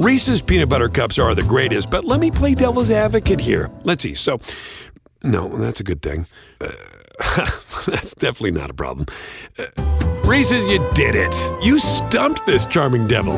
Reese's peanut butter cups are the greatest, but let me play devil's advocate here. Let's see. So, no, that's a good thing. Uh, that's definitely not a problem. Uh, Reese's, you did it. You stumped this charming devil.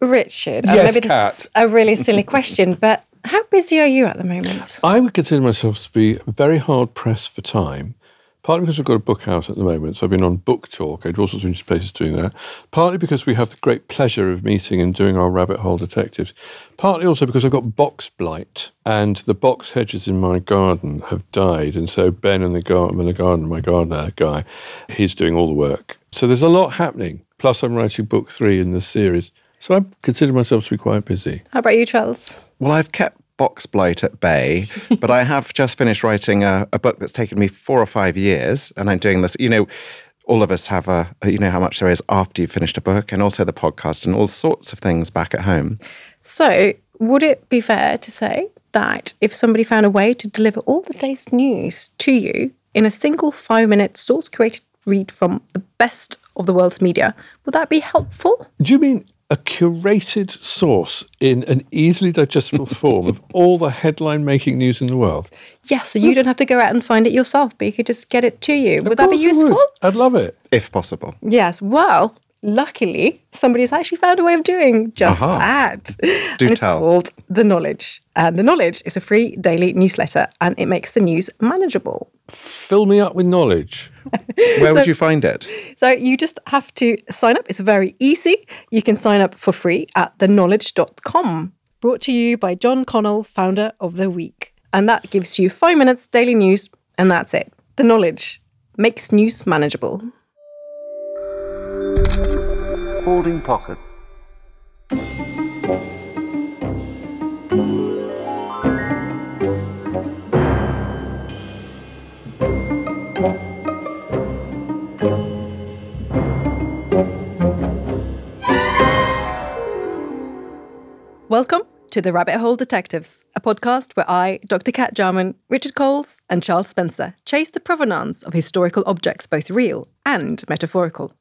Richard, uh, Yes, maybe Cat. this is a really silly question, but how busy are you at the moment? I would consider myself to be very hard pressed for time. Partly because we've got a book out at the moment, so I've been on book talk. I do all sorts of interesting places doing that. Partly because we have the great pleasure of meeting and doing our rabbit hole detectives. Partly also because I've got box blight, and the box hedges in my garden have died, and so Ben and the garden, the garden, my gardener guy, he's doing all the work. So there's a lot happening. Plus, I'm writing book three in the series, so I consider myself to be quite busy. How about you, Charles? Well, I've kept box blight at bay, but I have just finished writing a, a book that's taken me four or five years, and I'm doing this. You know, all of us have a, you know, how much there is after you've finished a book, and also the podcast and all sorts of things back at home. So, would it be fair to say that if somebody found a way to deliver all the day's news to you in a single five minute source curated read from the best of the world's media, would that be helpful? Do you mean a curated source in an easily digestible form of all the headline making news in the world? Yes, so you don't have to go out and find it yourself, but you could just get it to you. Would that be course I would. useful? I'd love it. If possible. Yes. Well, luckily, somebody's actually found a way of doing just Aha. that. Do and it's tell. called The Knowledge. And The Knowledge is a free daily newsletter and it makes the news manageable. Fill me up with knowledge. Where would you find it? So you just have to sign up. It's very easy. You can sign up for free at theknowledge.com. Brought to you by Jolyon Connell, founder of The Week. And that gives you five minutes daily news, and that's it. The Knowledge makes news manageable. Folding pocket. Welcome to The Rabbit Hole Detectives, a podcast where I, Dr. Cat Jarman, Richard Coles, and Charles Spencer chase the provenance of historical objects, both real and metaphorical.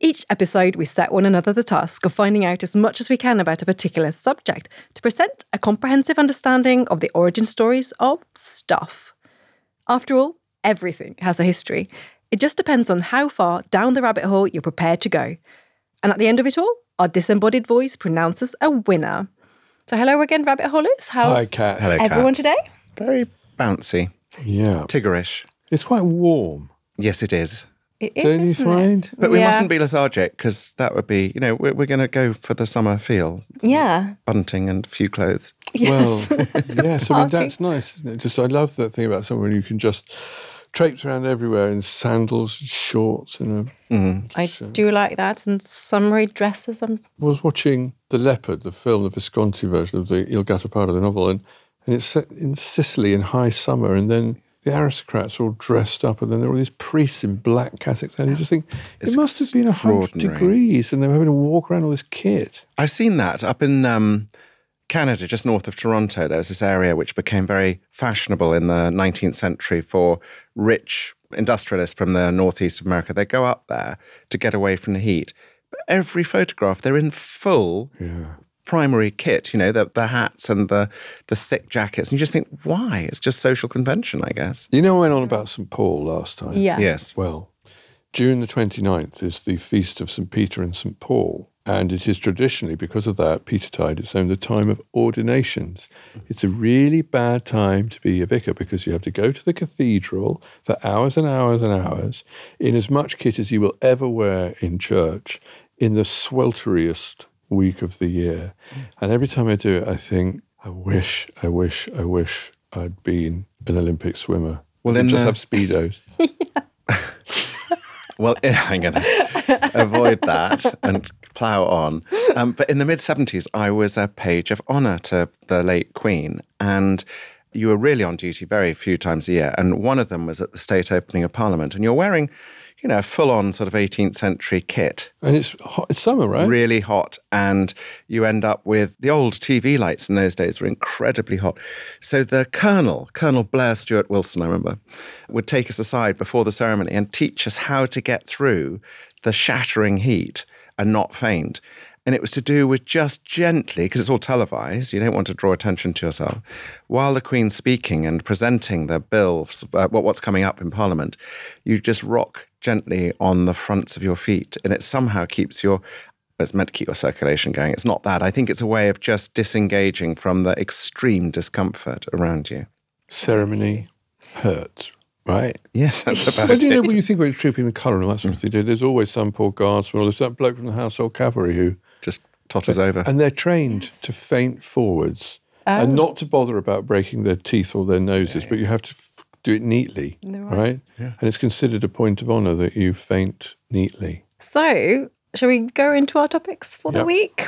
Each episode, we set one another the task of finding out as much as we can about a particular subject to present a comprehensive understanding of the origin stories of stuff. After all, everything has a history. It just depends on how far down the rabbit hole you're prepared to go. And at the end of it all, our disembodied voice pronounces a winner. So, hello again, rabbit holers. How's Hi, Cat. Hello, everyone Cat. today? Very bouncy, Yeah. tiggerish. It's quite warm. Yes, it is. It is, Don't you isn't find? It? But we Yeah. mustn't be lethargic because that would be, you know, we're, we're going to go for the summer feel, Yeah. bunting and a few clothes. Well, yes. I mean, that's nice, isn't it? Just I love that thing about somewhere you can just traipse around everywhere in sandals, and shorts, and a. Mm. I do like that. And summery dresses. I'm I was watching The Leopard, the film, the Visconti version of the Il Gattopardo, the novel, and, and it's set in Sicily in high summer, and then the aristocrats all dressed up, and then there are all these priests in black cassocks, and you just think It's it must have been a hundred degrees, and they were having to walk around all this kit. I've seen that up in um, Canada, just north of Toronto. There was this area which became very fashionable in the 19th century for rich industrialists from the northeast of America. They go up there to get away from the heat. But every photograph, they're in full primary kit, you know, the, the hats and the, the thick jackets. And you just think, why? It's just social convention, I guess. You know, I went on about St. Paul last time. yeah. Yes. Well, June the 29th is the feast of St. Peter and St. Paul. And it is traditionally, because of that, Petertide, it's known the time of ordinations. It's a really bad time to be a vicar because you have to go to the cathedral for hours and hours and hours in as much kit as you will ever wear in church in the swelteriest week of the year. And every time I do it, I think, I wish, I wish, I wish I'd been an Olympic swimmer. Well, then just the- have speedos. Well, I'm going to avoid that and plough on. Um, but in the mid 70s, I was a page of honour to the late Queen. And you were really on duty very few times a year. And one of them was at the state opening of Parliament. And you're wearing, you know, a full on sort of 18th century kit, And it's hot, it's summer, right? really hot. And you end up with the old TV lights in those days were incredibly hot. So the Colonel, Colonel Blair Stewart-Wilson, I remember, would take us aside before the ceremony and teach us how to get through the shattering heat and not faint. And it was to do with just gently, because it's all televised, you don't want to draw attention to yourself, while the Queen's speaking and presenting the bills, uh, what's coming up in Parliament, you just rock gently on the fronts of your feet. And it somehow keeps your, it's meant to keep your circulation going. It's not that. I think it's a way of just disengaging from the extreme discomfort around you. Ceremony hurts, right? Yes, that's about it. But you know, it. when you think about trooping the colour and that sort of thing, there's always some poor guardsman or there's that bloke from the household cavalry who, totters over. and they're trained to faint forwards and oh. not to bother about breaking their teeth or their noses, but you have to f- do it neatly, right? And it's considered a point of honour that you faint neatly. So, shall we go into our topics for the week?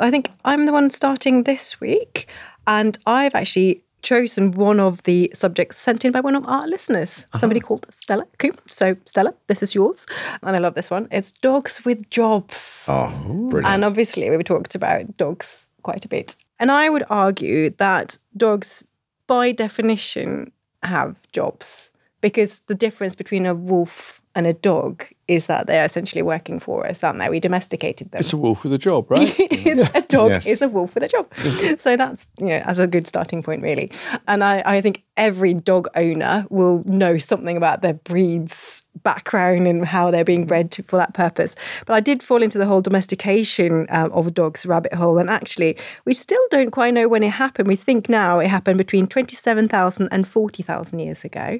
I think I'm the one starting this week, and I've actually chosen one of the subjects sent in by one of our listeners, ah. somebody called Stella Coop. So, Stella, this is yours. And I love this one. It's dogs with jobs. Oh, brilliant. And obviously, we talked about dogs quite a bit. And I would argue that dogs, by definition, have jobs because the difference between a wolf and a dog is that they're essentially working for us, aren't they? We domesticated them. It's a wolf with a job, right? it is a dog Yes. is a wolf with a job. so that's you know as a good starting point really. And I, I think every dog owner will know something about their breed's background and how they're being bred to, for that purpose. But I did fall into the whole domestication um, of dogs rabbit hole, and actually we still don't quite know when it happened. We think now it happened between twenty seven thousand and forty thousand years ago.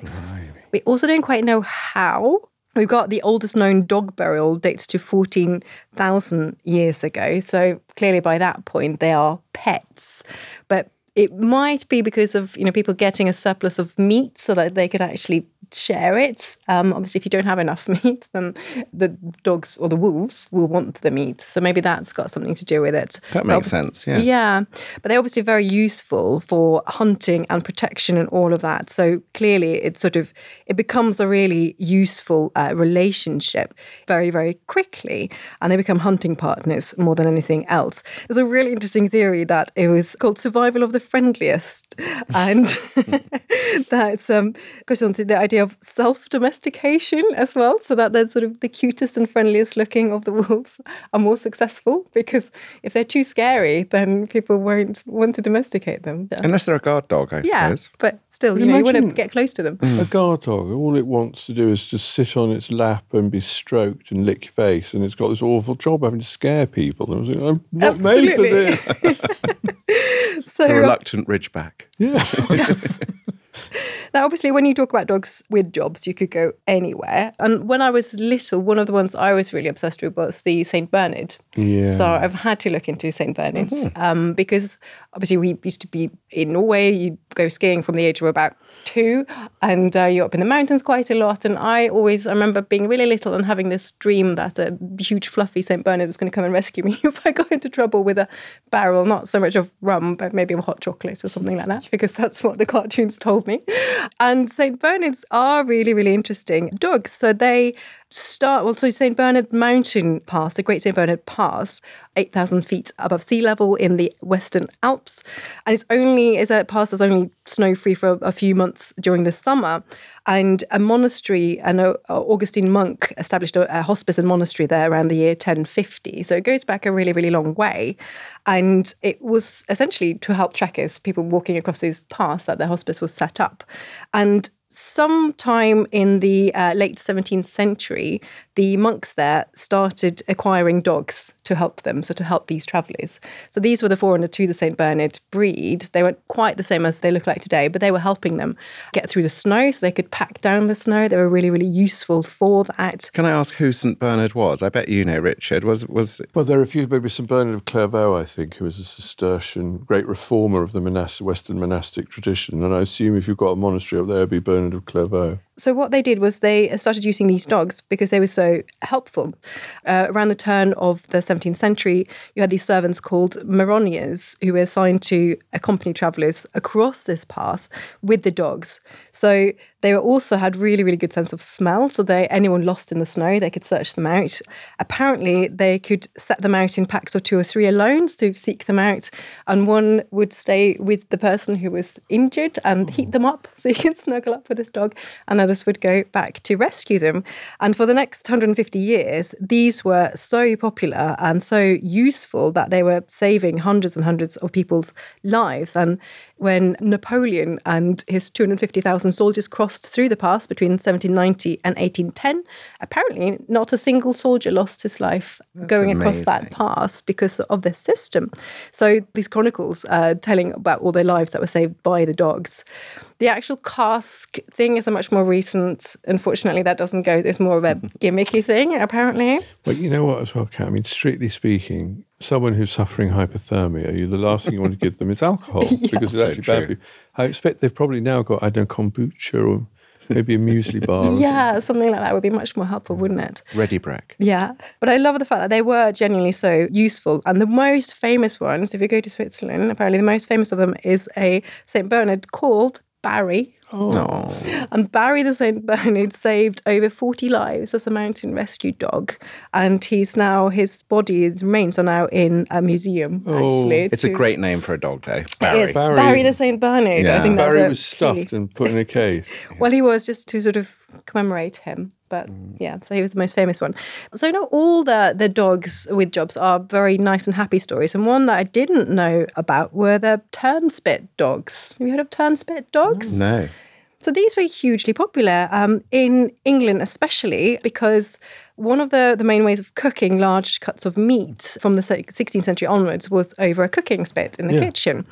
We also don't quite know how. We've got the oldest known dog burial dates to 14,000 years ago. So clearly by that point they are pets. But it might be because of you know people getting a surplus of meat so that they could actually share it. Um, obviously, if you don't have enough meat, then the dogs or the wolves will want the meat. So maybe that's got something to do with it. That makes sense, yes. Yeah, but they're obviously very useful for hunting and protection and all of that. So clearly, it sort of it becomes a really useful uh, relationship very very quickly, and they become hunting partners more than anything else. There's a really interesting theory that it was called survival of the friendliest, and that's um, goes on to the idea of self domestication as well, so that they're sort of the cutest and friendliest looking of the wolves are more successful because if they're too scary, then people won't want to domesticate them. Unless they're a guard dog, I yeah, suppose. but still, you know, you want to get close to them. A guard dog, all it wants to do is just sit on its lap and be stroked and lick your face, and it's got this awful job having to scare people. And I was like, I'm not made for this. So The reluctant ridgeback. yeah. yes. now, obviously, when you talk about dogs with jobs, you could go anywhere. And when I was little, one of the ones I was really obsessed with was the Saint Bernard. Yeah. So I've had to look into Saint Bernards um, because obviously we used to be in Norway. You go skiing from the age of about two, and uh, you're up in the mountains quite a lot. And I always I remember being really little and having this dream that a huge fluffy Saint Bernard was going to come and rescue me if I got into trouble with a barrel, not so much of rum, but maybe of hot chocolate or something like that, because that's what the cartoons told me. And Saint Bernards are really really interesting dogs. So they start well so st bernard mountain pass the great st bernard pass 8000 feet above sea level in the western alps. And it's only is a pass that's only snow free for a, a few months during the summer. And a monastery an uh, augustine monk established a, a hospice and monastery there around the year 1050 so it goes back a really really long way. And it was essentially to help trekkers people walking across these paths that the hospice was set up. And sometime in the uh, late 17th century, the monks there started acquiring dogs to help them, so to help these travellers. So these were the forerunner to the St. Bernard breed. They weren't quite the same as they look like today, but they were helping them get through the snow so they could pack down the snow. They were really, really useful for that. Can I ask who St Bernard was? I bet you know, Richard. Was was Well, there are a few, maybe St. Bernard of Clairvaux, I think, who was a Cistercian, great reformer of the monas- Western monastic tradition. And I assume if you've got a monastery up there, it'd be Bernard of Clairvaux. So what they did was they started using these dogs because they were so helpful. Uh, around the turn of the 17th century, you had these servants called Marronniers who were assigned to accompany travellers across this pass with the dogs. So they were also had really, really good sense of smell. So they anyone lost in the snow, they could search them out. Apparently, they could set them out in packs of two or three alone to seek them out, and one would stay with the person who was injured and heat them up so you can snuggle up with this dog, and others would go back to rescue them. And for the next 150 years, these were so popular and so useful that they were saving hundreds and hundreds of people's lives. And when Napoleon and his 250,000 soldiers crossed through the pass between 1790 and 1810, apparently not a single soldier lost his life going across that pass because of this system. So these chronicles uh, telling about all their lives that were saved by the dogs. The actual cask thing is a much more recent. Unfortunately, that doesn't go. It's more of a gimmicky thing, apparently. But you know what, as well, Cat? I mean, strictly speaking, someone who's suffering hypothermia, you the last thing you want to give them is alcohol because it's actually bad for you. I expect they've probably now got, I don't know, kombucha or maybe a muesli bar. Yeah, something like that would be much more helpful, wouldn't it? Ready Brek. Yeah, but I love the fact that they were genuinely so useful. And the most famous ones, if you go to Switzerland, apparently the most famous of them is a St. Bernard called Barry. Oh. No. And Barry the St. Bernard saved over 40 lives as a mountain rescue dog. And he's now, his body, his remains are now in a museum, oh. actually. It's a great name for a dog, though. Barry. is. Barry. Barry, the St. Bernard. I think that's Barry was stuffed really- and put in a case. Well, he was just to sort of commemorate him. But mm. yeah, so he was the most famous one. So not all the the dogs with jobs are very nice and happy stories. And one that I didn't know about were the turnspit dogs. Have you heard of turnspit dogs? No. So these were hugely popular um, in England, especially because one of the, the main ways of cooking large cuts of meat from the 16th century onwards was over a cooking spit in the Yeah. kitchen.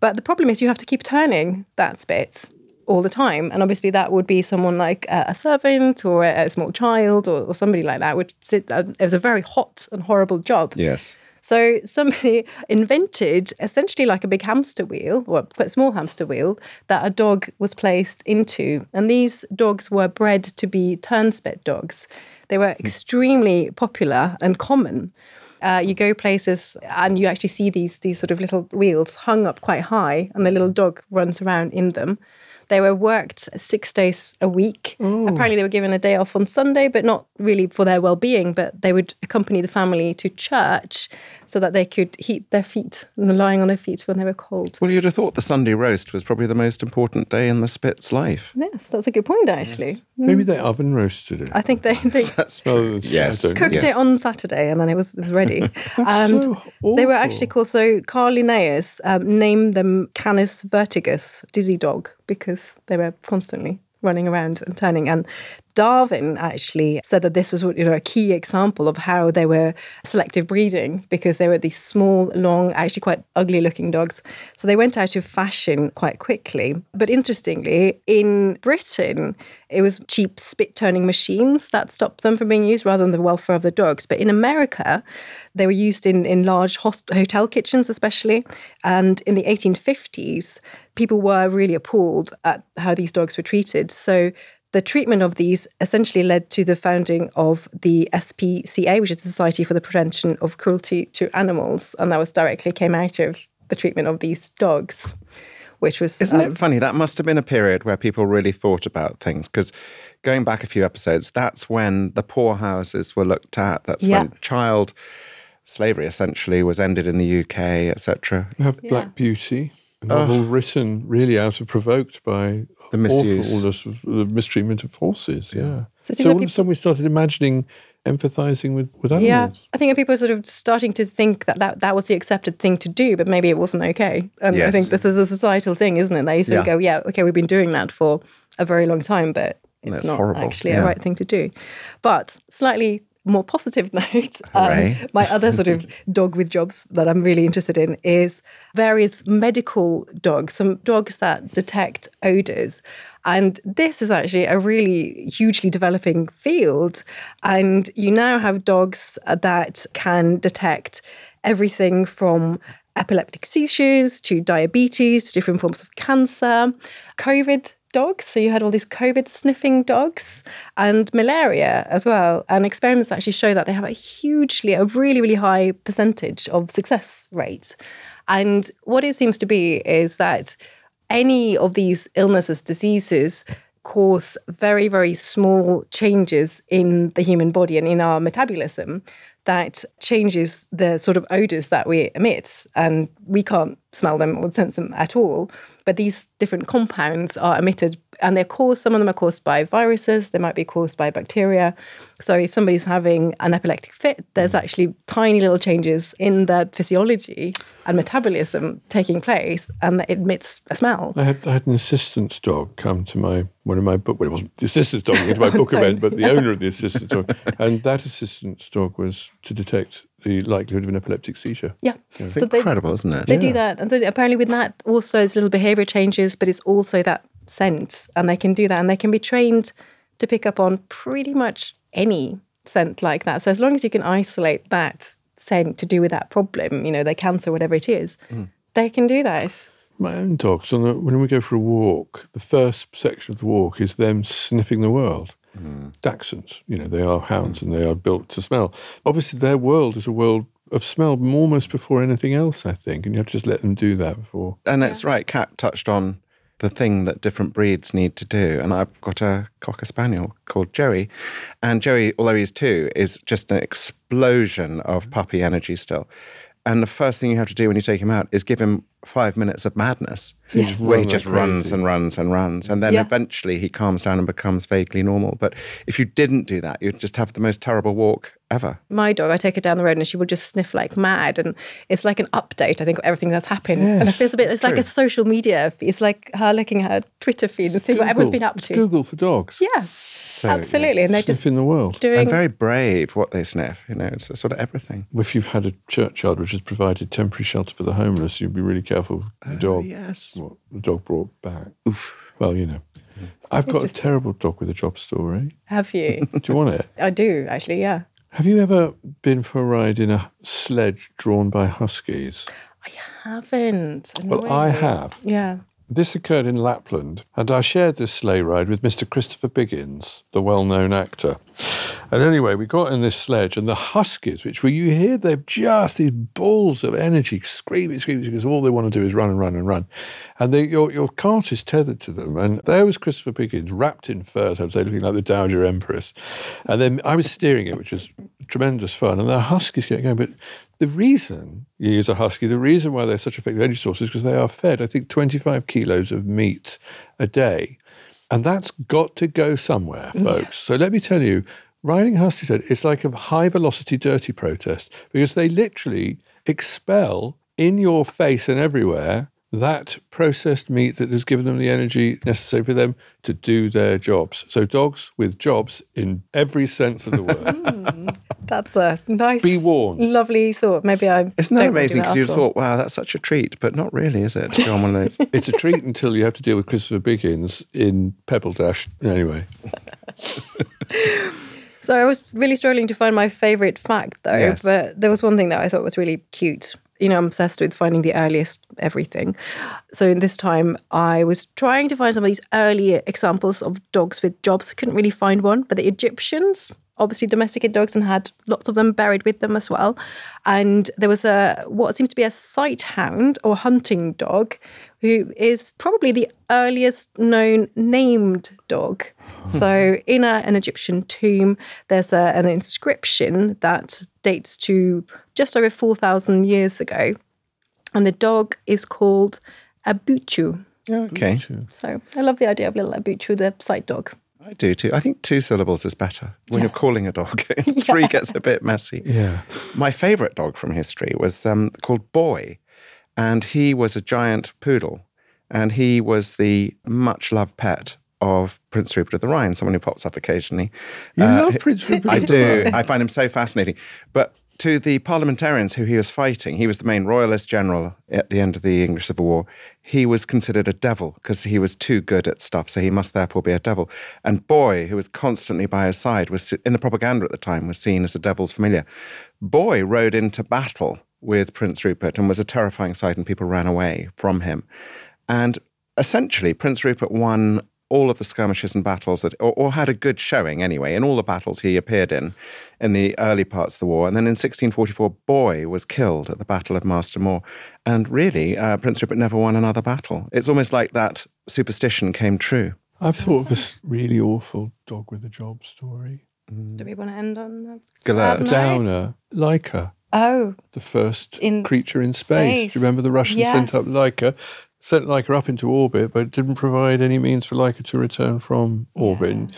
But the problem is you have to keep turning that spit all the time. And obviously, that would be someone like a, a servant or a, a small child or, or somebody like that would sit. Uh, it was a very hot and horrible job. Yes. So somebody invented essentially like a big hamster wheel, or quite a small hamster wheel, that a dog was placed into. And these dogs were bred to be turnspit dogs. They were extremely popular and common. Uh, you go places and you actually see these these sort of little wheels hung up quite high, and the little dog runs around in them. They were worked six days a week. Apparently, they were given a day off on Sunday, but not really for their well being. But they would accompany the family to church so that they could heat their feet, and lying on their feet when they were cold. Well, you'd have thought the Sunday roast was probably the most important day in the Spit's life. Yes, that's a good point, actually. Maybe they oven roasted it. I think they, they That's rather true. Yes. I don't know. cooked Yes. it on Saturday and then it was, it was ready. and so they were actually called, so Carl Linnaeus um, named them Canis vertigus, dizzy dog, because they were constantly running around and turning. And Darwin actually said that this was you know a key example of how they were selective breeding because they were these small, long, actually quite ugly looking dogs. So they went out of fashion quite quickly. But interestingly, in Britain, it was cheap spit turning machines that stopped them from being used rather than the welfare of the dogs. But in America, they were used in, in large host- hotel kitchens, especially. And in the 1850s, people were really appalled at how these dogs were treated. So the treatment of these essentially led to the founding of the SPCA, which is the Society for the Prevention of Cruelty to Animals. And that was directly came out of the treatment of these dogs, which was. Isn't um, it funny? That must have been a period where people really thought about things because going back a few episodes, that's when the poorhouses were looked at. That's Yeah. when child slavery essentially was ended in the UK, etc. You have Black Beauty, a novel written really out of provoked by The misuse. awfulness of the mistreatment of horses. Yeah. So So, it seems like all of a sudden we started imagining, empathizing with, with animals. Yeah, I think people are sort of starting to think that, that that was the accepted thing to do, but maybe it wasn't okay. And I think this is a societal thing, isn't it? That you sort of go, yeah, okay, we've been doing that for a very long time, but it's That's not horrible, actually yeah. a right thing to do. But slightly more positive note, um, my other sort of dog with jobs that I'm really interested in is various medical dogs, some dogs that detect odors. And this is actually a really hugely developing field. And you now have dogs that can detect everything from epileptic seizures to diabetes to different forms of cancer, COVID dogs. So you had all these COVID sniffing dogs and malaria as well. And experiments actually show that they have a hugely, a really, really high percentage of success rate. And what it seems to be is that any of these illnesses, diseases, cause very, very small changes in the human body and in our metabolism that changes the sort of odors that we emit. And we can't smell them or sense them at all. But these different compounds are emitted and they're caused. Some of them are caused by viruses. They might be caused by bacteria. So if somebody's having an epileptic fit, there's mm. actually tiny little changes in their physiology and metabolism taking place, and it emits a smell. I had, I had an assistant's dog come to my one of my book. Well, it wasn't the assistant's dog into my book event, but the owner of the assistant's dog, and that assistant's dog was to detect the likelihood of an epileptic seizure. Yeah. It's So they, incredible, isn't it? they do that. And apparently with that also there's little behavior changes, but it's also that scent. And they can do that and they can be trained to pick up on pretty much any scent like that. So as long as you can isolate that scent to do with that problem, you know, the cancer, whatever it is, mm. they can do that. My own dogs, on the, when we go for a walk, the first section of the walk is them sniffing the world. Mm. Dachshunds, you know, they are hounds and they are built to smell. Obviously, their world is a world of smell almost before anything else, I think, and you have to just let them do that before. And it's right. Cat touched on the thing that different breeds need to do. And I've got a cocker spaniel called Joey, and Joey, although he's two, is just an explosion of puppy energy still. And the first thing you have to do when you take him out is give him five minutes of madness, Yes. where he Run just like runs and runs and runs, and then Yeah. eventually he calms down and becomes vaguely normal. But if you didn't do that, you'd just have the most terrible walk ever. My dog, I take her down the road and she will just sniff like mad. And it's like an update, I think, of everything that's happened. and it feels a bit, it's like a social media. feed. It's like her looking at her Twitter feed and seeing what everyone's been up to. Google for dogs. Yes, So, absolutely. yes. And they're just Sniffing the world. doing. And very brave what they sniff. You know, it's sort of everything. If you've had a churchyard which has provided temporary shelter for the homeless, you'd be really careful with the oh, dog. yes. What the dog brought back. Oof. Well, you know. I've got a terrible dog with a job story. Have you? Do you want it? I do, actually, yeah. Have you ever been for a ride in a sledge drawn by huskies? I haven't. Well, I have. Yeah. This occurred in Lapland, and I shared this sleigh ride with Mr. Christopher Biggins, the well known actor. And anyway, we got in this sledge, and the huskies, which were you hear they're just these balls of energy, screaming, screaming, because all they want to do is run and run and run. And they, your, your cart is tethered to them. And there was Christopher Biggins, wrapped in furs, I would say, looking like the Dowager Empress. And then I was steering it, which was tremendous fun. And the huskies get going. But the reason you use a husky, the reason why they're such effective energy sources is because they are fed, I think, 25 kilos of meat a day. And that's got to go somewhere, folks. So let me tell you, riding said, it's like a high velocity dirty protest because they literally expel in your face and everywhere that processed meat that has given them the energy necessary for them to do their jobs. So dogs with jobs in every sense of the word. Hmm. That's a nice, Be warned. lovely thought. Maybe I. Isn't that don't amazing? Because you'd after all. thought, wow, that's such a treat, but not really, is it? To on one of those. it's a treat until you have to deal with Christopher Biggins in Pebble Dash. Anyway, So I was really struggling to find my favorite fact, though. Yes. But there was one thing that I thought was really cute. You know, I'm obsessed with finding the earliest everything. So in this time, I was trying to find some of these earlier examples of dogs with jobs. Couldn't really find one, but the Egyptians obviously domesticated dogs and had lots of them buried with them as well. And there was a what seems to be a sight hound or hunting dog, who is probably the earliest known named dog. Hmm. So in a, an Egyptian tomb, there's a, an inscription that dates to just over 4,000 years ago. And the dog is called Abuwtiyuw. Okay. So I love the idea of little Abuwtiyuw, the sight dog. I do too. I think two syllables is better when you're calling a dog. Three gets a bit messy. yeah. My favourite dog from history was um, called Boy, and he was a giant poodle, and he was the much loved pet of Prince Rupert of the Rhine, someone who pops up occasionally. You Uh, love Prince Rupert. I do. I find him so fascinating. But to the parliamentarians who he was fighting, he was the main royalist general at the end of the English Civil War. He was considered a devil because he was too good at stuff, so he must therefore be a devil. And Boy, who was constantly by his side, was in the propaganda at the time was seen as a devil's familiar. Boy rode into battle with Prince Rupert and was a terrifying sight, and people ran away from him. And essentially, Prince Rupert won all of the skirmishes and battles that, or, or had a good showing anyway, in all the battles he appeared in in the early parts of the war. And then in 1644, Boy was killed at the Battle of Marston Moor. And really, uh, Prince Rupert never won another battle. It's almost like that superstition came true. I've thought of this really awful dog with a job story. Do we want to end on a Gellert. sad? Downer, Laika, Oh, the first In creature in space. space. Do you remember the Russians sent up Yes. Laika? sent Laika up into orbit, but didn't provide any means for Laika to return from orbit. And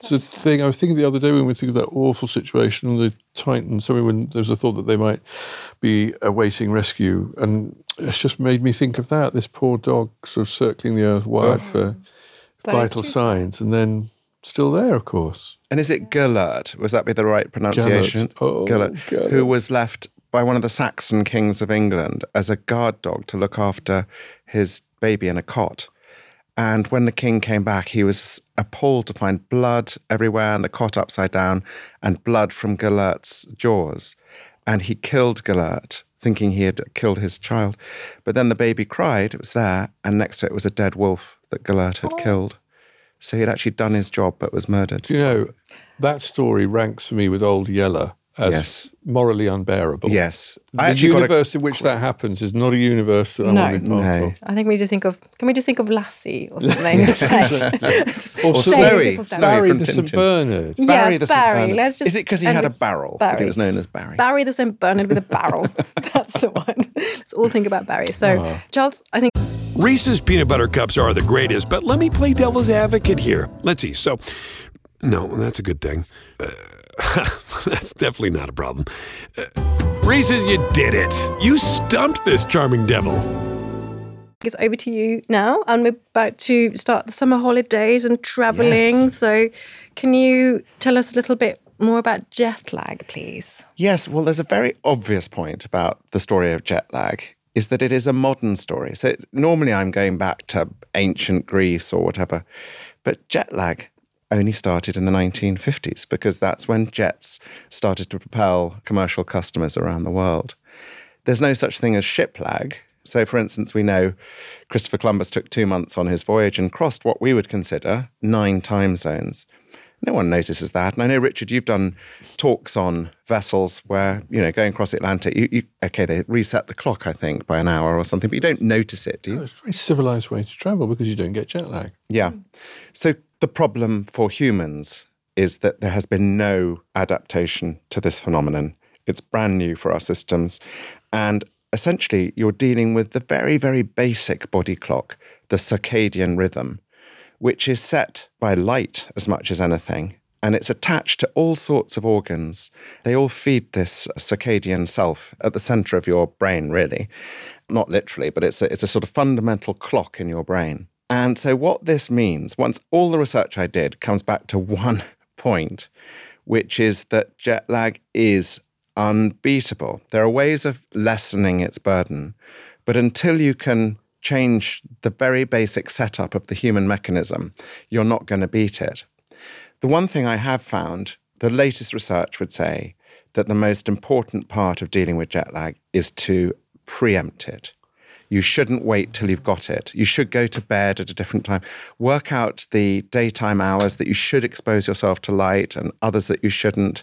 It's the thing I was thinking the other day when we think of that awful situation on the Titan. Sorry, when there was a thought that they might be awaiting rescue, and it's just made me think of that. This poor dog sort of circling the Earth wired for But vital signs, and then still there, of course. And is it Gellert? Was that be the right pronunciation? Oh, Gellert, Gellert. who was left by one of the Saxon kings of England as a guard dog to look after his baby in a cot. And when the king came back, he was appalled to find blood everywhere and the cot upside down and blood from Gellert's jaws. And he killed Gellert, thinking he had killed his child. But then the baby cried, it was there, and next to it was a dead wolf that Gellert had oh. killed. So he'd actually done his job but was murdered. Do you know that story ranks for me with Old Yeller as Yes. morally unbearable? Yes. The universe in which that happens is not a universe that I No. want to be part No. of. I think we need to think of. Can we just think of Lassie or something instead? Just Or save Snowy. people. Snowy Barry from the St. Bernard. Yes, Barry the St. Bernard. Let's just Is it because he had a barrel? that He Barry. was known as Barry. Barry the St. Bernard with a barrel. That's the one. Let's all think about Barry. So, Charles, I think Reese's peanut butter cups are the greatest, but let me play devil's advocate here. Let's see. So, no, that's a good thing. Uh, that's definitely not a problem. Uh, Reese's, you did it. You stumped this charming devil. it's over to you now. And we're about to start the summer holidays and traveling. Yes. So, can you tell us a little bit more about jet lag, please? Yes, well, there's a very obvious point about the story of jet lag is that it is a modern story. So it- normally I'm going back to ancient Greece or whatever, but jet lag only started in the 1950s because that's when jets started to propel commercial customers around the world. There's no such thing as ship lag. So, for instance, we know Christopher Columbus took two months on his voyage and crossed what we would consider nine time zones. No one notices that. And I know, Richard, you've done talks on vessels where, you know, going across the Atlantic, you, you, okay, they reset the clock, I think, by an hour or something, but you don't notice it, do you? It's a very civilized way to travel because you don't get jet lag. Yeah. So the problem for humans is that there has been no adaptation to this phenomenon. It's brand new for our systems. And essentially, you're dealing with the very, very basic body clock, the circadian rhythm, which is set by light as much as anything. And it's attached to all sorts of organs. They all feed this circadian self at the center of your brain, really. Not literally, but it's a, it's a sort of fundamental clock in your brain. And so, what this means, once all the research I did comes back to one point, which is that jet lag is unbeatable. There are ways of lessening its burden, but until you can change the very basic setup of the human mechanism, you're not going to beat it. The one thing I have found, the latest research would say that the most important part of dealing with jet lag is to preempt it. You shouldn't wait till you've got it. You should go to bed at a different time. Work out the daytime hours that you should expose yourself to light and others that you shouldn't.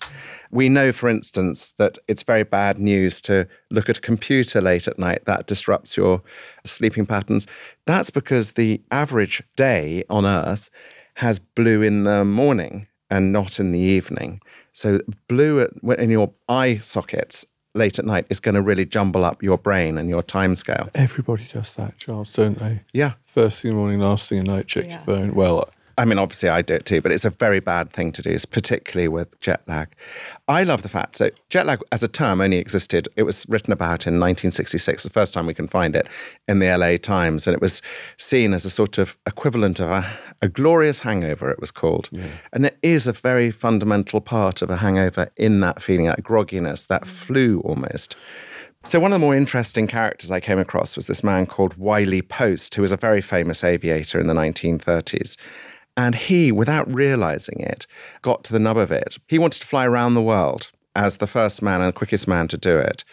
We know, for instance, that it's very bad news to look at a computer late at night. That disrupts your sleeping patterns. That's because the average day on Earth has blue in the morning and not in the evening. So blue in your eye sockets late at night is going to really jumble up your brain and your time scale. Everybody does that, Charles, don't they? Yeah. First thing in the morning, last thing at night, check Yeah. your phone. Well, I mean, obviously, I do it too, but it's a very bad thing to do, particularly with jet lag. I love the fact that jet lag as a term only existed, it was written about in 1966, the first time we can find it in the LA Times. And it was seen as a sort of equivalent of a, a glorious hangover, it was called. And it is a very fundamental part of a hangover in that feeling, that grogginess, that flu almost. So, one of the more interesting characters I came across was this man called Wiley Post, who was a very famous aviator in the 1930s. And he, without realizing it, got to the nub of it. He wanted to fly around the world as the first man and quickest man to do it.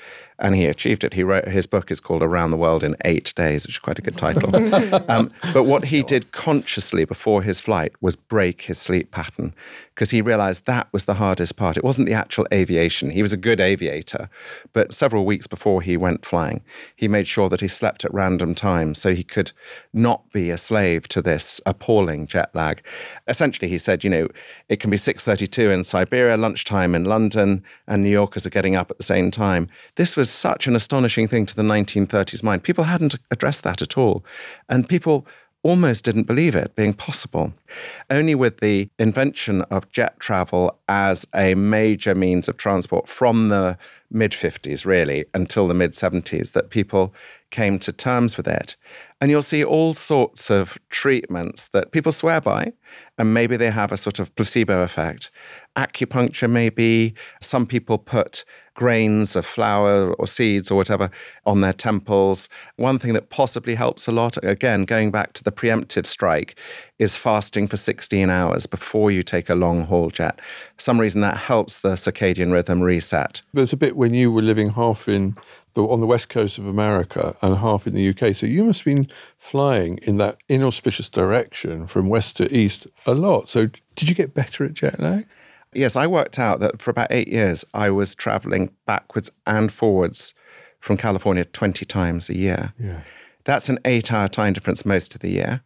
And he achieved it. He wrote his book is called Around the World in Eight Days, which is quite a good title. um, but what he did consciously before his flight was break his sleep pattern because he realized that was the hardest part. It wasn't the actual aviation. He was a good aviator, but several weeks before he went flying, he made sure that he slept at random times so he could not be a slave to this appalling jet lag. Essentially, he said, you know, it can be 6:32 in Siberia, lunchtime in London, and New Yorkers are getting up at the same time. This was such an astonishing thing to the 1930s mind. People hadn't addressed that at all. And people almost didn't believe it being possible. Only with the invention of jet travel as a major means of transport from the mid 50s, really, until the mid 70s, that people came to terms with it. And you'll see all sorts of treatments that people swear by, and maybe they have a sort of placebo effect. Acupuncture, maybe. Some people put grains of flour or seeds or whatever on their temples. One thing that possibly helps a lot, again, going back to the preemptive strike, is fasting for 16 hours before you take a long haul jet. For some reason that helps the circadian rhythm reset. There's a bit when you were living half in the, on the west coast of America and half in the UK. So you must have been flying in that inauspicious direction from west to east a lot. So did you get better at jet lag? Yes, I worked out that for about eight years, I was traveling backwards and forwards from California 20 times a year. Yeah. That's an eight hour time difference most of the year.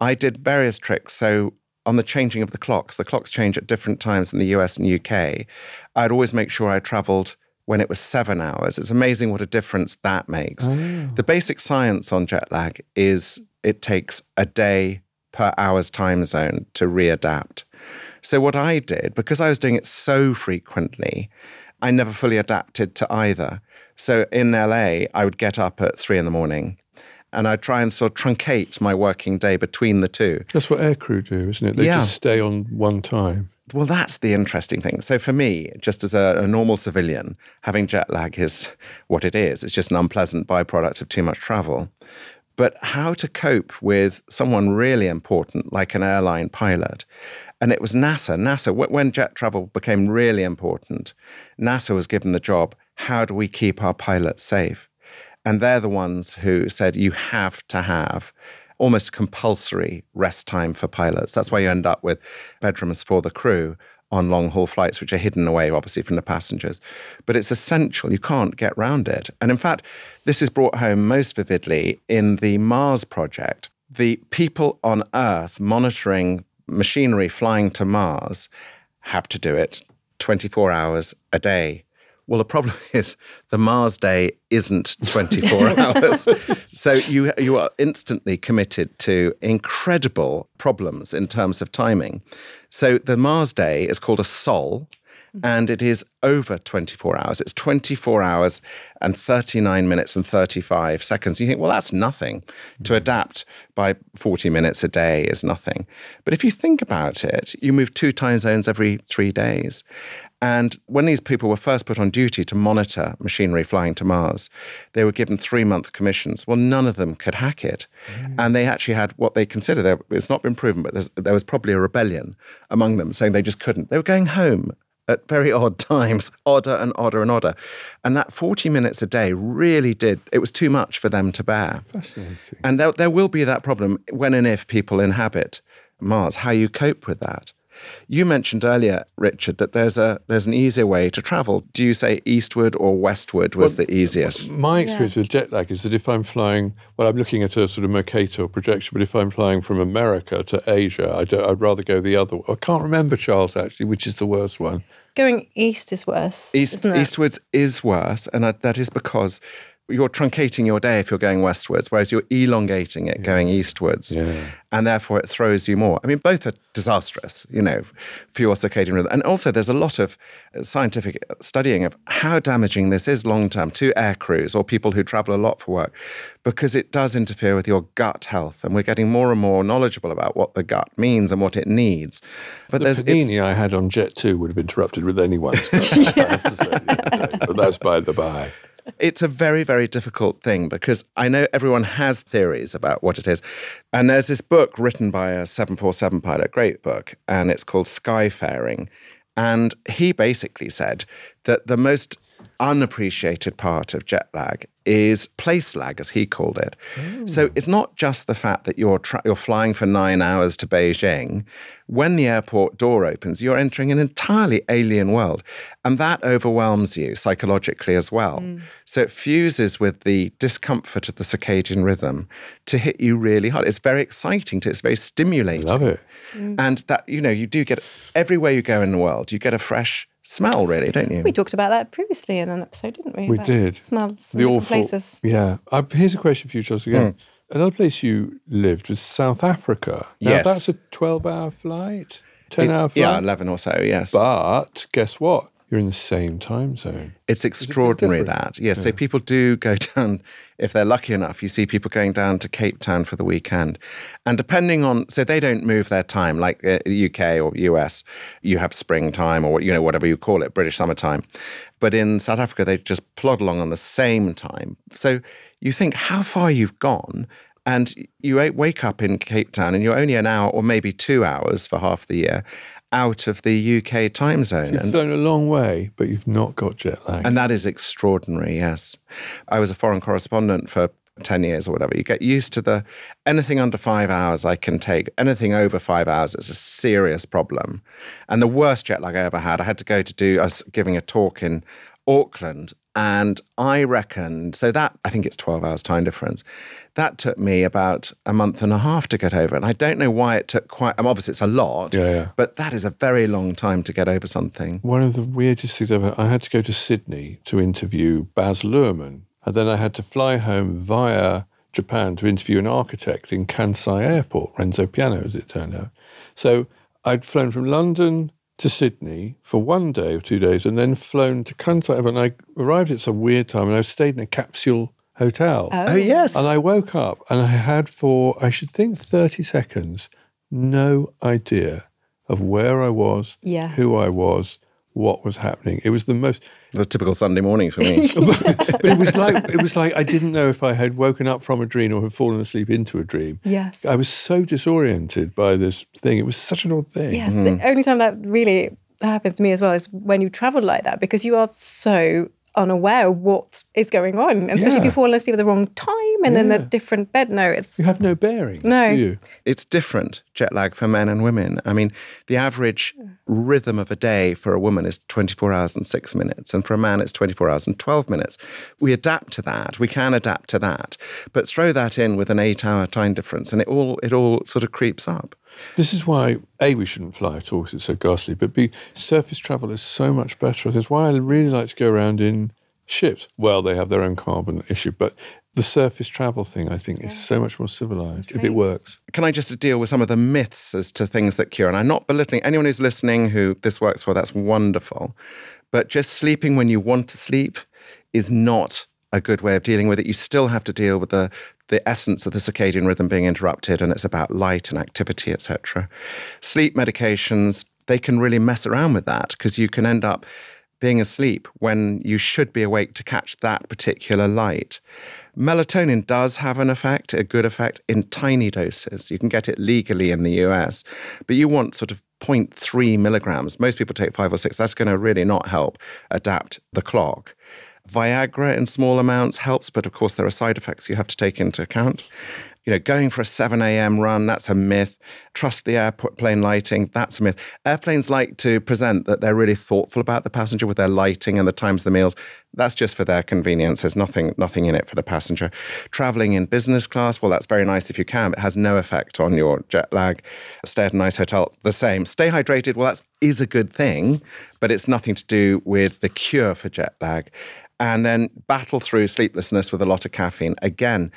I did various tricks. So, on the changing of the clocks, the clocks change at different times in the US and UK. I'd always make sure I traveled when it was seven hours. It's amazing what a difference that makes. Oh. The basic science on jet lag is it takes a day per hour's time zone to readapt. So, what I did, because I was doing it so frequently, I never fully adapted to either. So, in LA, I would get up at three in the morning and I'd try and sort of truncate my working day between the two. That's what aircrew do, isn't it? They Yeah. just stay on one time. Well, that's the interesting thing. So, for me, just as a, a normal civilian, having jet lag is what it is. It's just an unpleasant byproduct of too much travel. But how to cope with someone really important, like an airline pilot. And it was NASA. NASA, when jet travel became really important, NASA was given the job how do we keep our pilots safe? And they're the ones who said you have to have almost compulsory rest time for pilots. That's why you end up with bedrooms for the crew on long haul flights, which are hidden away, obviously, from the passengers. But it's essential. You can't get round it. And in fact, this is brought home most vividly in the Mars project. The people on Earth monitoring machinery flying to Mars have to do it 24 hours a day. Well, the problem is the Mars day isn't 24 hours. So you, you are instantly committed to incredible problems in terms of timing. So the Mars day is called a sol, and it is over 24 hours. It's 24 hours and 39 minutes and 35 seconds. You think, well, that's nothing. To mm-hmm. adapt by 40 minutes a day is nothing. But if you think about it, you move two time zones every three days. And when these people were first put on duty to monitor machinery flying to Mars, they were given three month commissions. Well, none of them could hack it. Mm. And they actually had what they consider, there, it's not been proven, but there was probably a rebellion among them saying they just couldn't. They were going home at very odd times, odder and odder and odder. And that 40 minutes a day really did, it was too much for them to bear. Fascinating. And there, there will be that problem when and if people inhabit Mars, how you cope with that. You mentioned earlier, Richard, that there's a there's an easier way to travel. Do you say eastward or westward was the easiest? My experience with jet lag is that if I'm flying, well, I'm looking at a sort of Mercator projection, but if I'm flying from America to Asia, I don't, I'd rather go the other. I can't remember, Charles, actually, which is the worst one. Going east is worse. East, isn't it? eastwards is worse, and that- that is because you're truncating your day if you're going westwards, whereas you're elongating it going eastwards, Yeah. and therefore it throws you more. I mean, both are disastrous, you know, for your circadian rhythm. And also, there's a lot of uh, scientific studying of how damaging this is long term to air crews or people who travel a lot for work, because it does interfere with your gut health, and we're getting more and more knowledgeable about what the gut means and what it needs. But The there's panini I had on Jet 2 would have interrupted with anyone's. I have to say, yeah, but that's by the by. It's a very, very difficult thing because I know everyone has theories about what it is. And there's this book written by a 747 pilot, great book, and it's called Skyfaring. And he basically said that the most unappreciated part of jet lag is place lag, as he called it. So it's not just the fact that you're tra- you're flying for nine hours to Beijing. When the airport door opens, you're entering an entirely alien world, and that overwhelms you psychologically as well. Mm. So it fuses with the discomfort of the circadian rhythm to hit you really hard. It's very exciting. To, it's very stimulating. Love it. Mm. And that you know you do get everywhere you go in the world, you get a fresh smell, really, don't you? We talked about that previously in an episode, didn't we? We About did. Smells in different places. Yeah. Uh, here's a question for you, Charles, again. Hmm. Another place you lived was South Africa. Now, Yes. that's a 12 hour flight, 10 hour flight. yeah, eleven or so. Yes. But guess what? You're in the same time zone. It's extraordinary different? that. Yes, so people do go down, if they're lucky enough, you see people going down to Cape Town for the weekend. And depending on, so they don't move their time like uh, the UK or US, you have springtime or, you know, whatever you call it, British summertime. But in South Africa, they just plod along on the same time. So you think how far you've gone. And you wake up in Cape Town and you're only an hour or maybe two hours for half the year out of the UK time zone. You've And- flown a long way, but you've not got jet lag. and that is extraordinary, yes. I was a foreign correspondent for 10 years or whatever. You get used to the anything under five hours I can take. Anything over five hours is a serious problem. And the worst jet lag I ever had, I had to go to do, I was giving a talk in Auckland. And I reckon, so that, I think it's 12 hours time difference. That took me about a month and a half to get over. And I don't know why it took quite, um, obviously it's a lot, Yeah, yeah. but that is a very long time to get over something. One of the weirdest things ever, I had to go to Sydney to interview Baz Luhrmann. And then I had to fly home via Japan to interview an architect in Kansai Airport, Renzo Piano, as it turned out. So I'd flown from London to Sydney for one day or two days and then flown to Kansai. And I arrived at some weird time and I stayed in a capsule hotel. Oh. oh, yes. And I woke up and I had for, I should think, 30 seconds, no idea of where I was, Yes. who I was, what was happening. It was the most, It was a typical Sunday morning for me. but it was like, it was like I didn't know if I had woken up from a dream or had fallen asleep into a dream. Yes. I was so disoriented by this thing. It was such an odd thing. Yes, the mm-hmm. only time that really happens to me as well is when you travel like that because you are so unaware of what is going on, and especially if Yeah. you fall asleep at the wrong time and in a different bed. No, it's You have no bearing. No. do you? it's different jet lag for men and women. I mean, the average rhythm of a day for a woman is 24 hours and six minutes, and for a man, it's 24 hours and 12 minutes. We adapt to that. We can adapt to that, but throw that in with an eight-hour time difference, and it all it all sort of creeps up. This is why A, we shouldn't fly at all because it's so ghastly, but B, surface travel is so much better. That's why I really like to go around in ships. Well, they have their own carbon issue, but the surface travel thing, I think, is so much more civilized if it works. Can I just deal with some of the myths as to things that cure? And I'm not belittling anyone who's listening who this works for, that's wonderful. But just sleeping when you want to sleep is not a good way of dealing with it. You still have to deal with the the essence of the circadian rhythm being interrupted, and it's about light and activity, etc. Sleep medications, they can really mess around with that because you can end up being asleep when you should be awake to catch that particular light. Melatonin does have an effect, a good effect, in tiny doses. You can get it legally in the US, but you want sort of 0.3 milligrams. Most people take five or six. That's going to really not help adapt the clock. Viagra in small amounts helps, but of course, there are side effects you have to take into account. You know, going for a 7 a.m. run, that's a myth. Trust the airplane lighting, that's a myth. Airplanes like to present that they're really thoughtful about the passenger with their lighting and the times of the meals. That's just for their convenience. There's nothing, nothing in it for the passenger. Traveling in business class, well, that's very nice if you can, but it has no effect on your jet lag. Stay at a nice hotel, the same. Stay hydrated, well, that is a good thing, but it's nothing to do with the cure for jet lag. And then battle through sleeplessness with a lot of caffeine. Again,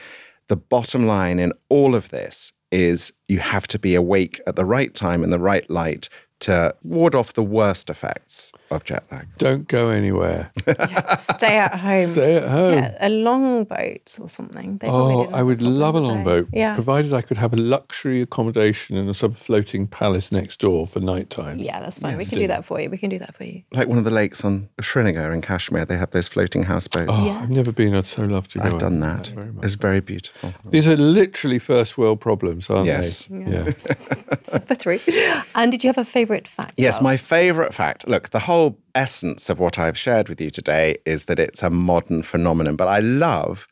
the bottom line in all of this is you have to be awake at the right time in the right light to ward off the worst effects of jet lag. Don't go anywhere. stay at home. Stay at home. Yeah, a long boat or something. They Oh, I would love a did they? longboat, Yeah. provided I could have a luxury accommodation in some floating palace next door for night time. Yeah, that's fine. We can do that for you. We can do that for you. Like one of the lakes on Srinagar in Kashmir, they have those floating houseboats. Oh, Yes. I've never been. I'd so love to go. I've done out. that. Very. It's very beautiful. These are literally first world problems, aren't Yes. they? Yeah. for three. And did you have a favourite favourite fact? Yes, Charles? my favorite fact. Look, the whole essence of what I've shared with you today is that it's a modern phenomenon, but I love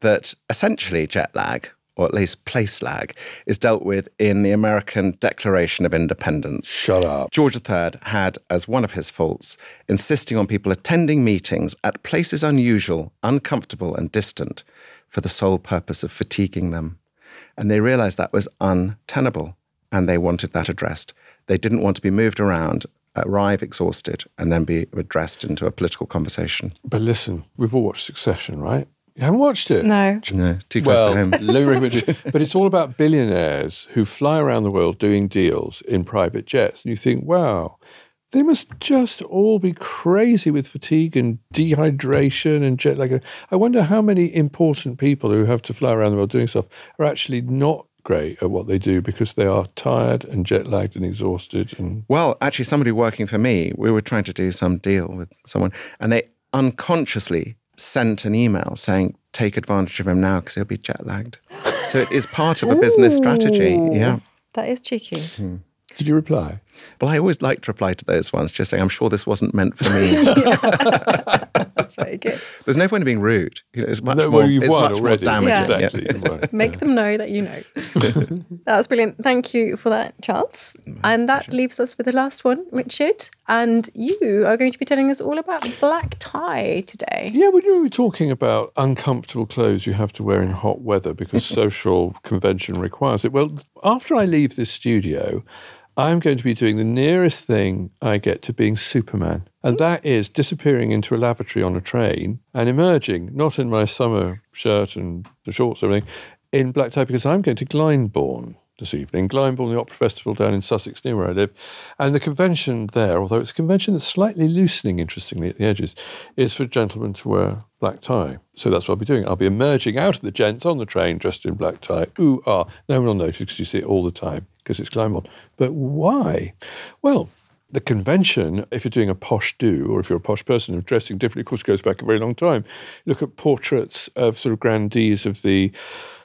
that essentially jet lag, or at least place lag, is dealt with in the American Declaration of Independence. Shut up. George III had as one of his faults insisting on people attending meetings at places unusual, uncomfortable, and distant for the sole purpose of fatiguing them. And they realized that was untenable and they wanted that addressed. They didn't want to be moved around, arrive exhausted, and then be addressed into a political conversation. But listen, we've all watched Succession, right? You haven't watched it? No. No, too close Well, to home. let me recommend it. but it's all about billionaires who fly around the world doing deals in private jets. And you think, wow, they must just all be crazy with fatigue and dehydration and jet lag. I wonder how many important people who have to fly around the world doing stuff are actually not great at what they do because they are tired and jet lagged and exhausted and Well, actually, somebody working for me, we were trying to do some deal with someone, and they unconsciously sent an email saying, take advantage of him now because he'll be jet lagged. So it is part of a business strategy. Yeah. That is cheeky. Hmm. did you reply? Well, I always like to reply to those ones, just saying, I'm sure this wasn't meant for me. That's very good. There's no point in being rude. You know, it's much No, more, well, you've it's won much already. more damaging. Yeah. Exactly. you've won. Make them know that you know. that was brilliant. Thank you for that, Charles. Mm, and that leaves us with the last one, Richard. And you are going to be telling us all about black tie today. Yeah, when you were talking about uncomfortable clothes you have to wear in hot weather because social convention requires it. Well, after I leave this studio, I'm going to be doing the nearest thing I get to being Superman. And that is disappearing into a lavatory on a train and emerging, not in my summer shirt and the shorts and everything, in black tie because I'm going to Glyndebourne this evening. Glyndebourne, the Opera Festival down in Sussex, near where I live. And the convention there, although it's a convention that's slightly loosening, interestingly, at the edges, is for gentlemen to wear black tie. So that's what I'll be doing. I'll be emerging out of the gents on the train dressed in black tie. Ooh, ah. No one will notice because you see it all the time because it's Glyndebourne. But why? Well, the convention, if you're doing a posh do, or if you're a posh person of dressing differently, of course, goes back a very long time. Look at portraits of sort of grandees of the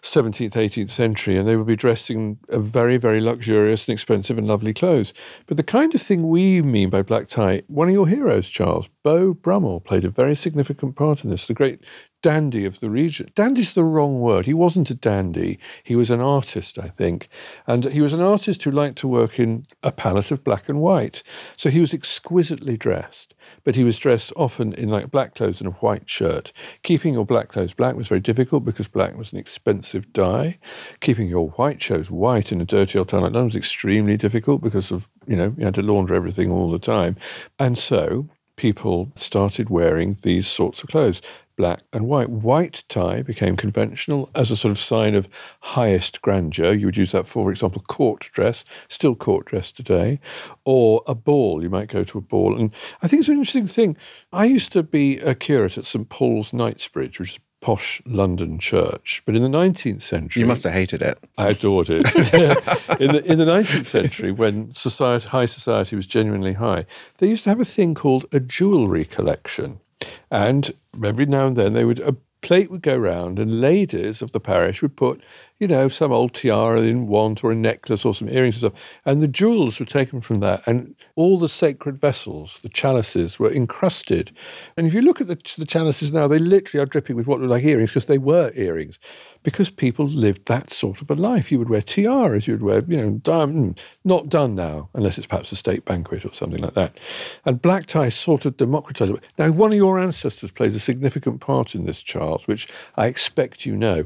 17th, 18th century, and they would be dressed in very, very luxurious and expensive and lovely clothes. But the kind of thing we mean by black tie, one of your heroes, Charles, Beau Brummell, played a very significant part in this, the great dandy of the region. Dandy's the wrong word. He wasn't a dandy. He was an artist, I think. And he was an artist who liked to work in a palette of black and white. So he was exquisitely dressed, but he was dressed often in like black clothes and a white shirt. Keeping your black clothes black was very difficult because black was an expensive dye. Keeping your white shows white in a dirty old town like London was extremely difficult because of, you know, you had to launder everything all the time. And so people started wearing these sorts of clothes black and white. White tie became conventional as a sort of sign of highest grandeur. You would use that for, for example, court dress, still court dress today, or a ball. You might go to a ball. And I think it's an interesting thing. I used to be a curate at St Paul's Knightsbridge, which is a posh London church. But in the 19th century, You must have hated it. I adored it. in, the, in the 19th century, when society, high society was genuinely high, they used to have a thing called a jewellery collection. And every now and then they would a plate would go round and ladies of the parish would put, you know, some old tiara in want or a necklace or some earrings and stuff. And the jewels were taken from that. And all the sacred vessels, the chalices, were encrusted. And if you look at the, the chalices now, they literally are dripping with what look like earrings because they were earrings. Because people lived that sort of a life. You would wear tiaras, you would wear, you know, diamond, hmm, not done now, unless it's perhaps a state banquet or something like that. And black tie sort of democratized it. Now, one of your ancestors plays a significant part in this, Charles, which I expect you know.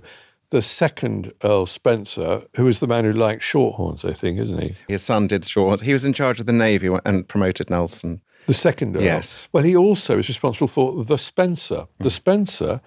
The second Earl Spencer, who is the man who likes shorthorns, I think, isn't he? His son did short. He was in charge of the Navy and promoted Nelson. The second Earl. Yes. Well, he also is responsible for the Spencer. The hmm. Spencer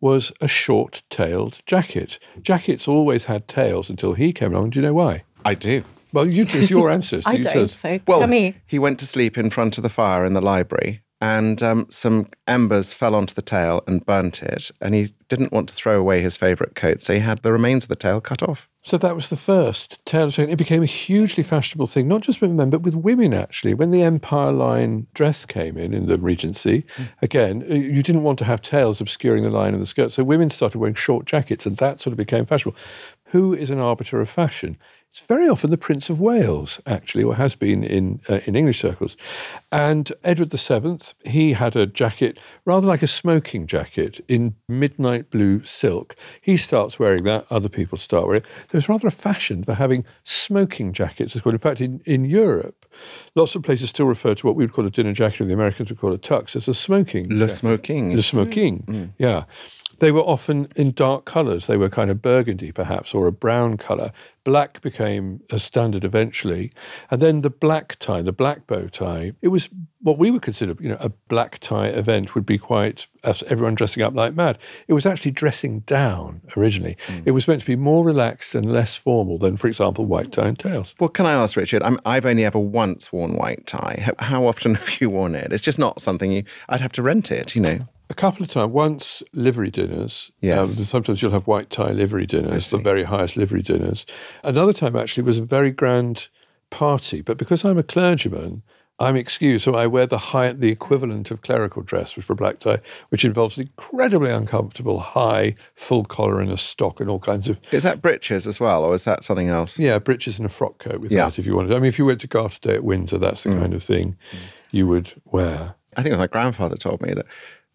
was a short tailed jacket. Jackets always had tails until he came along. Do you know why? I do. Well, you, it's your ancestor. I You don't, us. so Well, tell me. he went to sleep in front of the fire in the library, and um, some embers fell onto the tail and burnt it. And he didn't want to throw away his favourite coat, so he had the remains of the tail cut off. So that was the first tail chain. It became a hugely fashionable thing, not just with men, but with women, actually. When the Empire line dress came in, in the Regency, again, uh, you didn't want to have tails obscuring the line of the skirt. So women started wearing short jackets, and that sort of became fashionable. Who is an arbiter of fashion? It's very often the Prince of Wales, actually, or has been in uh, in English circles. And Edward VII, he had a jacket rather like a smoking jacket in midnight blue silk. He starts wearing that. Other people start wearing it. There's rather a fashion for having smoking jackets. It's called. In fact, in, in Europe, lots of places still refer to what we would call a dinner jacket, or the Americans would call a tux, as a smoking. Le jacket. smoking. The smoking, yeah. They were often in dark colours. They were kind of burgundy, perhaps, or a brown colour. Black became a standard eventually. And then the black tie, the black bow tie, it was what we would consider, you know, a black tie event would be quite, everyone dressing up like mad. It was actually dressing down originally. Hmm. It was meant to be more relaxed and less formal than, for example, white tie and tails. Well, can I ask, Richard? I'm, I've only ever once worn white tie. How, how often have you worn it? It's just not something you. I'd have to rent it, you know. A couple of times. Once livery dinners. Yes. Um, sometimes you'll have white tie livery dinners, the very highest livery dinners. Another time actually was a very grand party, but because I'm a clergyman, I'm excused, so I wear the high, the equivalent of clerical dress, which for black tie, which involves an incredibly uncomfortable high full collar and a stock and all kinds of Is that breeches as well, or is that something else? yeah breeches and a frock coat with Yeah. that if you wanted. I mean, if you went to Garter Day at Windsor, that's the kind of thing you would wear. I think my grandfather told me that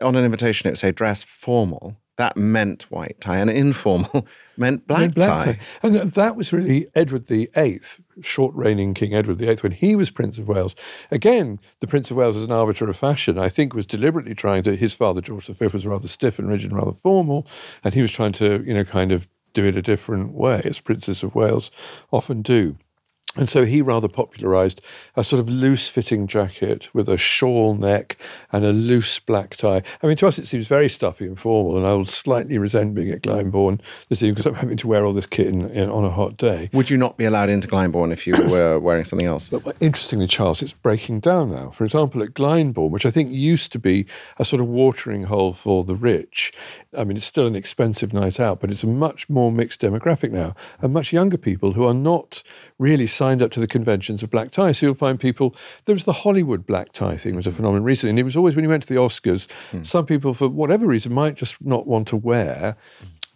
on an invitation it would say dress formal. That meant white tie, and informal meant black, black tie. tie. And that was really Edward the Eighth, short reigning King Edward the Eighth, when he was Prince of Wales. Again, the Prince of Wales as an arbiter of fashion, I think, was deliberately trying to. His father George V was rather stiff and rigid and rather formal, and he was trying to, you know, kind of do it a different way, as princes of Wales often do. And so he rather popularised a sort of loose fitting jacket with a shawl neck and a loose black tie. I mean, to us, it seems very stuffy and formal, and I will slightly resent being at Glyndebourne this evening because I'm having to wear all this kit in, in, on a hot day. Would you not be allowed into Glyndebourne if you were wearing something else? But interestingly, Charles, it's breaking down now. For example, at Glyndebourne, which I think used to be a sort of watering hole for the rich, I mean, it's still an expensive night out, but it's a much more mixed demographic now, and much younger people who are not really signed up to the conventions of black tie. So you'll find people, there was the Hollywood black tie thing was a phenomenon recently, and it was always when you went to the Oscars, hmm. some people, for whatever reason, might just not want to wear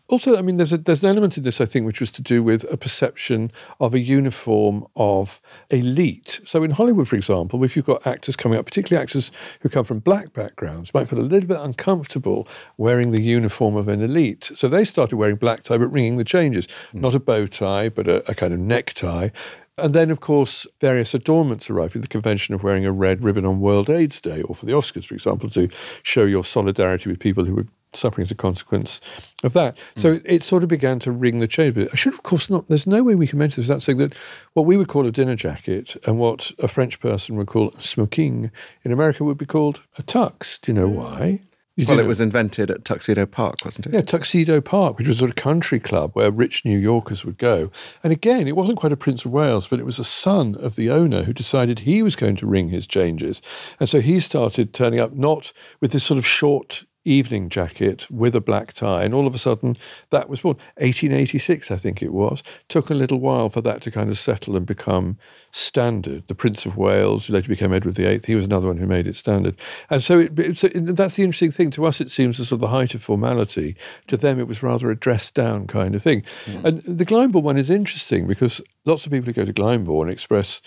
also, I mean, there's a, there's an element in this, I think, which was to do with a perception of a uniform of elite. So in Hollywood, for example, if you've got actors coming up, particularly actors who come from black backgrounds, might feel a little bit uncomfortable wearing the uniform of an elite. So they started wearing black tie, but ringing the changes, hmm. not a bow tie, but a, a kind of necktie. And then, of course, various adornments arrived with the convention of wearing a red ribbon on World AIDS Day, or for the Oscars, for example, to show your solidarity with people who were suffering as a consequence of that. Hmm. So it, it sort of began to ring the change. I should, of course, not. There's no way we can mention this without saying that what we would call a dinner jacket and what a French person would call smoking in America would be called a tux. Do you know hmm. why? You Well, it was invented at Tuxedo Park, wasn't it? yeah, Tuxedo Park, which was a sort of country club where rich New Yorkers would go. And again, it wasn't quite a Prince of Wales, but it was a son of the owner who decided he was going to ring his changes. And so he started turning up not with this sort of short evening jacket with a black tie. And all of a sudden, that was born. 1886, I think it was. Took a little while for that to kind of settle and become standard. The Prince of Wales, who later became Edward VIII, he was another one who made it standard. And so, it, so that's the interesting thing. To us, it seems a sort of the height of formality. To them, it was rather a dressed down kind of thing. Hmm. And the Glyndebourne one is interesting because lots of people who go to Glyndebourne express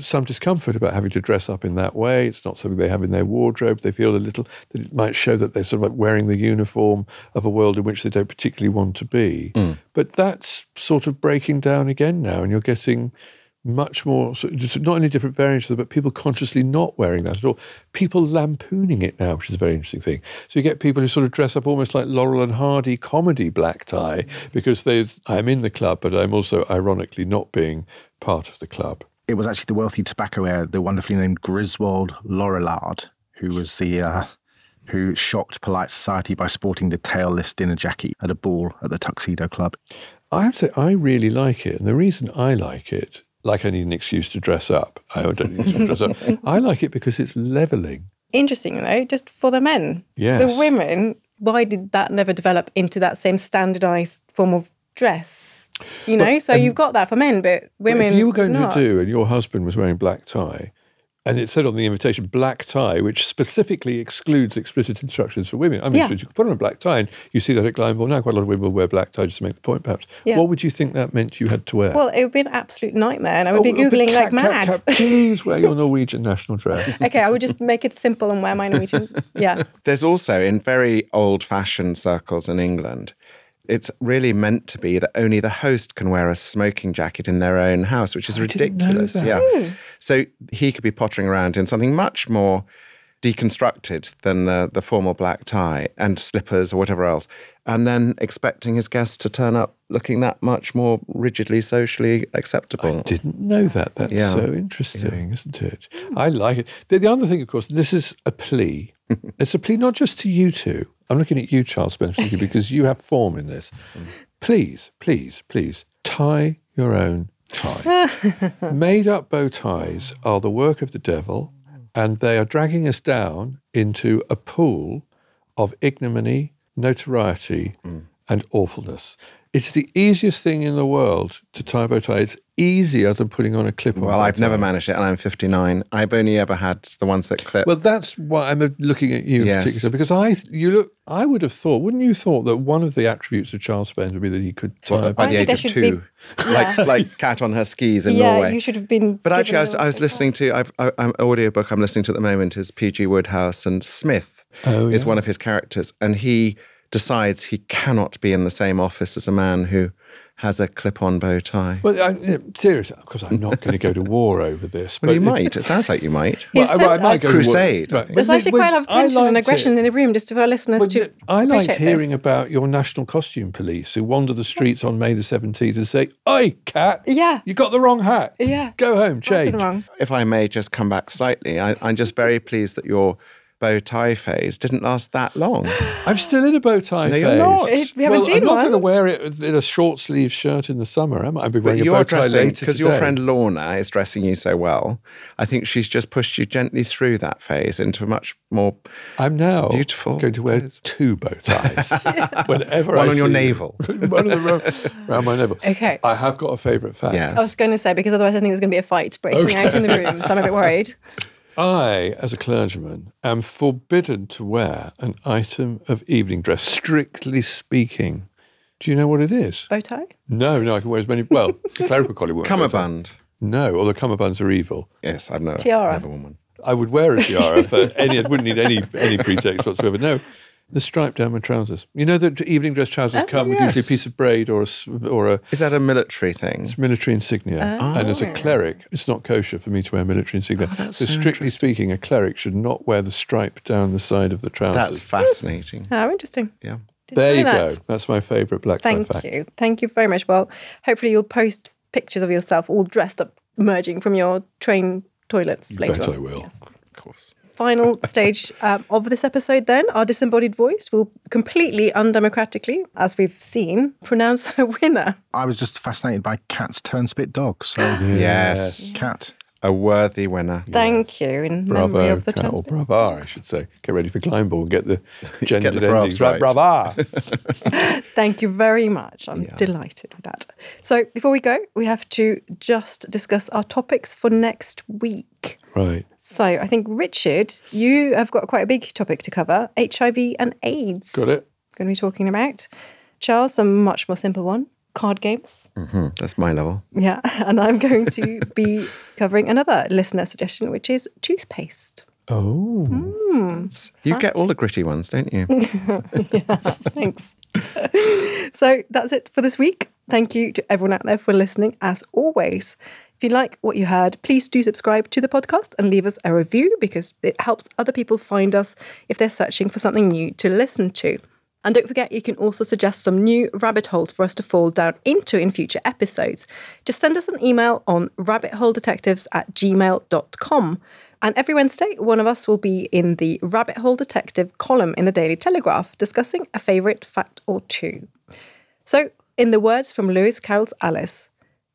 some discomfort about having to dress up in that way. It's not something they have in their wardrobe. They feel a little that it might show that they're sort of like wearing the uniform of a world in which they don't particularly want to be. Mm. But that's sort of breaking down again now, and you're getting much more, not only different variants but people consciously not wearing that at all. People lampooning it now, which is a very interesting thing. So you get people who sort of dress up almost like Laurel and Hardy comedy black tie because they, I'm in the club, but I'm also ironically not being part of the club. It was actually the wealthy tobacco heir, the wonderfully named Griswold Lorillard, who was the uh, who shocked polite society by sporting the tailless dinner jacket at a ball at the Tuxedo Club. I have to say, I really like it. And the reason I like it, like I need an excuse to dress up, I don't need to dress up. I like it because it's leveling. Interesting, though, just for the men. Yes. The women, why did that never develop into that same standardized form of dress? You know, so you've got that for men, but women. if you were going not. to do, and your husband was wearing black tie, and it said on the invitation black tie, which specifically excludes explicit instructions for women. I mean, Yeah. so you could put on a black tie, and you see that at Glyndebourne now. Quite a lot of women will wear black tie just to make the point, perhaps. Yeah. What would you think that meant you had to wear? Well, it would be an absolute nightmare, and I would Oh, be but googling Cat, like Cat, mad. Cat, please wear your Norwegian national dress. okay, I would just make it simple and wear my Norwegian. Yeah. There's also in very old fashioned circles in England, it's really meant to be that only the host can wear a smoking jacket in their own house, which is didn't ridiculous. that. Yeah. Oh. So he could be pottering around in something much more deconstructed than the, the formal black tie and slippers or whatever else, and then expecting his guests to turn up looking that much more rigidly socially acceptable. I didn't know that. That's Yeah. so interesting, isn't it? I like it. The, the other thing, of course, this is a plea. It's a plea not just to you two. I'm looking at you, Charles Spencer, because you have form in this. Please, please, please tie your own tie. Made up bow ties are the work of the devil, and they are dragging us down into a pool of ignominy, notoriety, mm. and awfulness. It's the easiest thing in the world to tie a bow tie. It's easier than putting on a clip on. well, I've never managed it, and I'm 59. I've only ever had the ones that clip. Well, that's why I'm looking at you Yes. in particular because I, you look, I would have thought, wouldn't you thought that one of the attributes of Charles Spence would be that he could tie a by I the age of should two, be- like Yeah. like Cat on her skis in yeah, Norway. you should have been. But actually, I was, I was listening to I've, I, I'm audiobook I'm listening to at the moment is P.G. Wodehouse and Psmith Oh, is yeah. one of his characters, and he decides he cannot be in the same office as a man who has a clip-on bow tie. Well, I, yeah, seriously, of course, I'm not going to go to war over this. Well, but you might. It sounds like you might. Well, He's I, well, I temp- might go Crusade, To war. I think. There's actually quite a lot of tension and aggression it. in the room, just for our listeners Well, to. th- I like hearing this. about your national costume police who wander the streets on May the 17th and say, Oi, Cat, Yeah. you got the wrong hat. Yeah. Go home, change. If I may just come back slightly, I, I'm just very pleased that your bow tie phase didn't last that long. I'm still in a bow tie No, phase. you're not. It- we haven't well, seen I'm not one. going to wear it in a short sleeve shirt in the summer, am I? I'll be But wearing a bow you're tie dressing later because your friend Lorna is dressing you so well. I think she's just pushed you gently through that phase into a much more I'm now Beautiful going to wear clothes. two bow ties whenever One I on your navel. one on the ro- around my navel. Okay. I have got a favourite fact. Yes. I was going to say because otherwise I think there's going to be a fight breaking out in the room, so I'm a bit worried. I, as a clergyman, am forbidden to wear an item of evening dress, strictly speaking. Do you know what it is? Bow tie. No, no, I can wear as many. Well, the clerical collie won't. wear a bow tie. Cummerbund. No, or the cummerbunds are evil. Yes, I've never, Tiara. never worn one. I would wear a tiara for any. I wouldn't need any any pretext whatsoever. No, the stripe down my trousers. You know that evening dress trousers oh, come with usually a piece of braid or a s- or a Is that a military thing? it's military insignia. Oh. And as a cleric, it's not kosher for me to wear military insignia. Oh, so, so strictly speaking, a cleric should not wear the stripe down the side of the trousers. That's fascinating. How interesting. Yeah. Didn't there you that. go. That's my favourite black tie Thank fact. you. Thank you very much. Well, hopefully you'll post pictures of yourself all dressed up, emerging from your train toilets later. bet on. I will. Yes. Of course. Final stage um, of this episode, then, our disembodied voice will completely undemocratically, as we've seen, pronounce a winner. I was just fascinated by Cat's turnspit dog. So, Yes. Cat. A worthy winner. Thank you in memory of the Cat, or Turnspit I should say. Get ready for Glyndebourne and get the gendered the bravs endings. right. Brava. Thank you very much. I'm delighted with that. So, before we go, we have to just discuss our topics for next week. right. So, I think, Richard, you have got quite a big topic to cover HIV and AIDS. Got it? Going to be talking about. Charles, a much more simple one card games. Hmm, that's my level. Yeah. And I'm going to be covering another listener suggestion, which is toothpaste. Oh. You get all the gritty ones, don't you? Yeah, thanks. so that's it for this week. Thank you to everyone out there for listening, as always. If you like what you heard, please do subscribe to the podcast and leave us a review because it helps other people find us if they're searching for something new to listen to. And don't forget, you can also suggest some new rabbit holes for us to fall down into in future episodes. Just send us an email on rabbitholedetectives at gmail.com. And every Wednesday, one of us will be in the Rabbit Hole Detective column in the Daily Telegraph discussing a favourite fact or two. So, in the words from Lewis Carroll's Alice,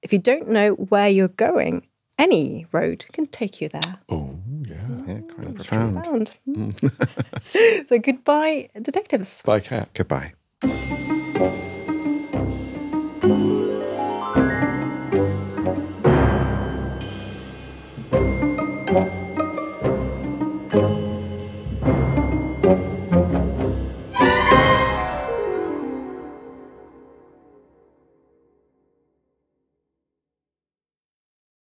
if you don't know where you're going, any road can take you there. Oh, yeah, yeah quite profound. profound. Mm. so goodbye, detectives. Bye, Cat. Goodbye.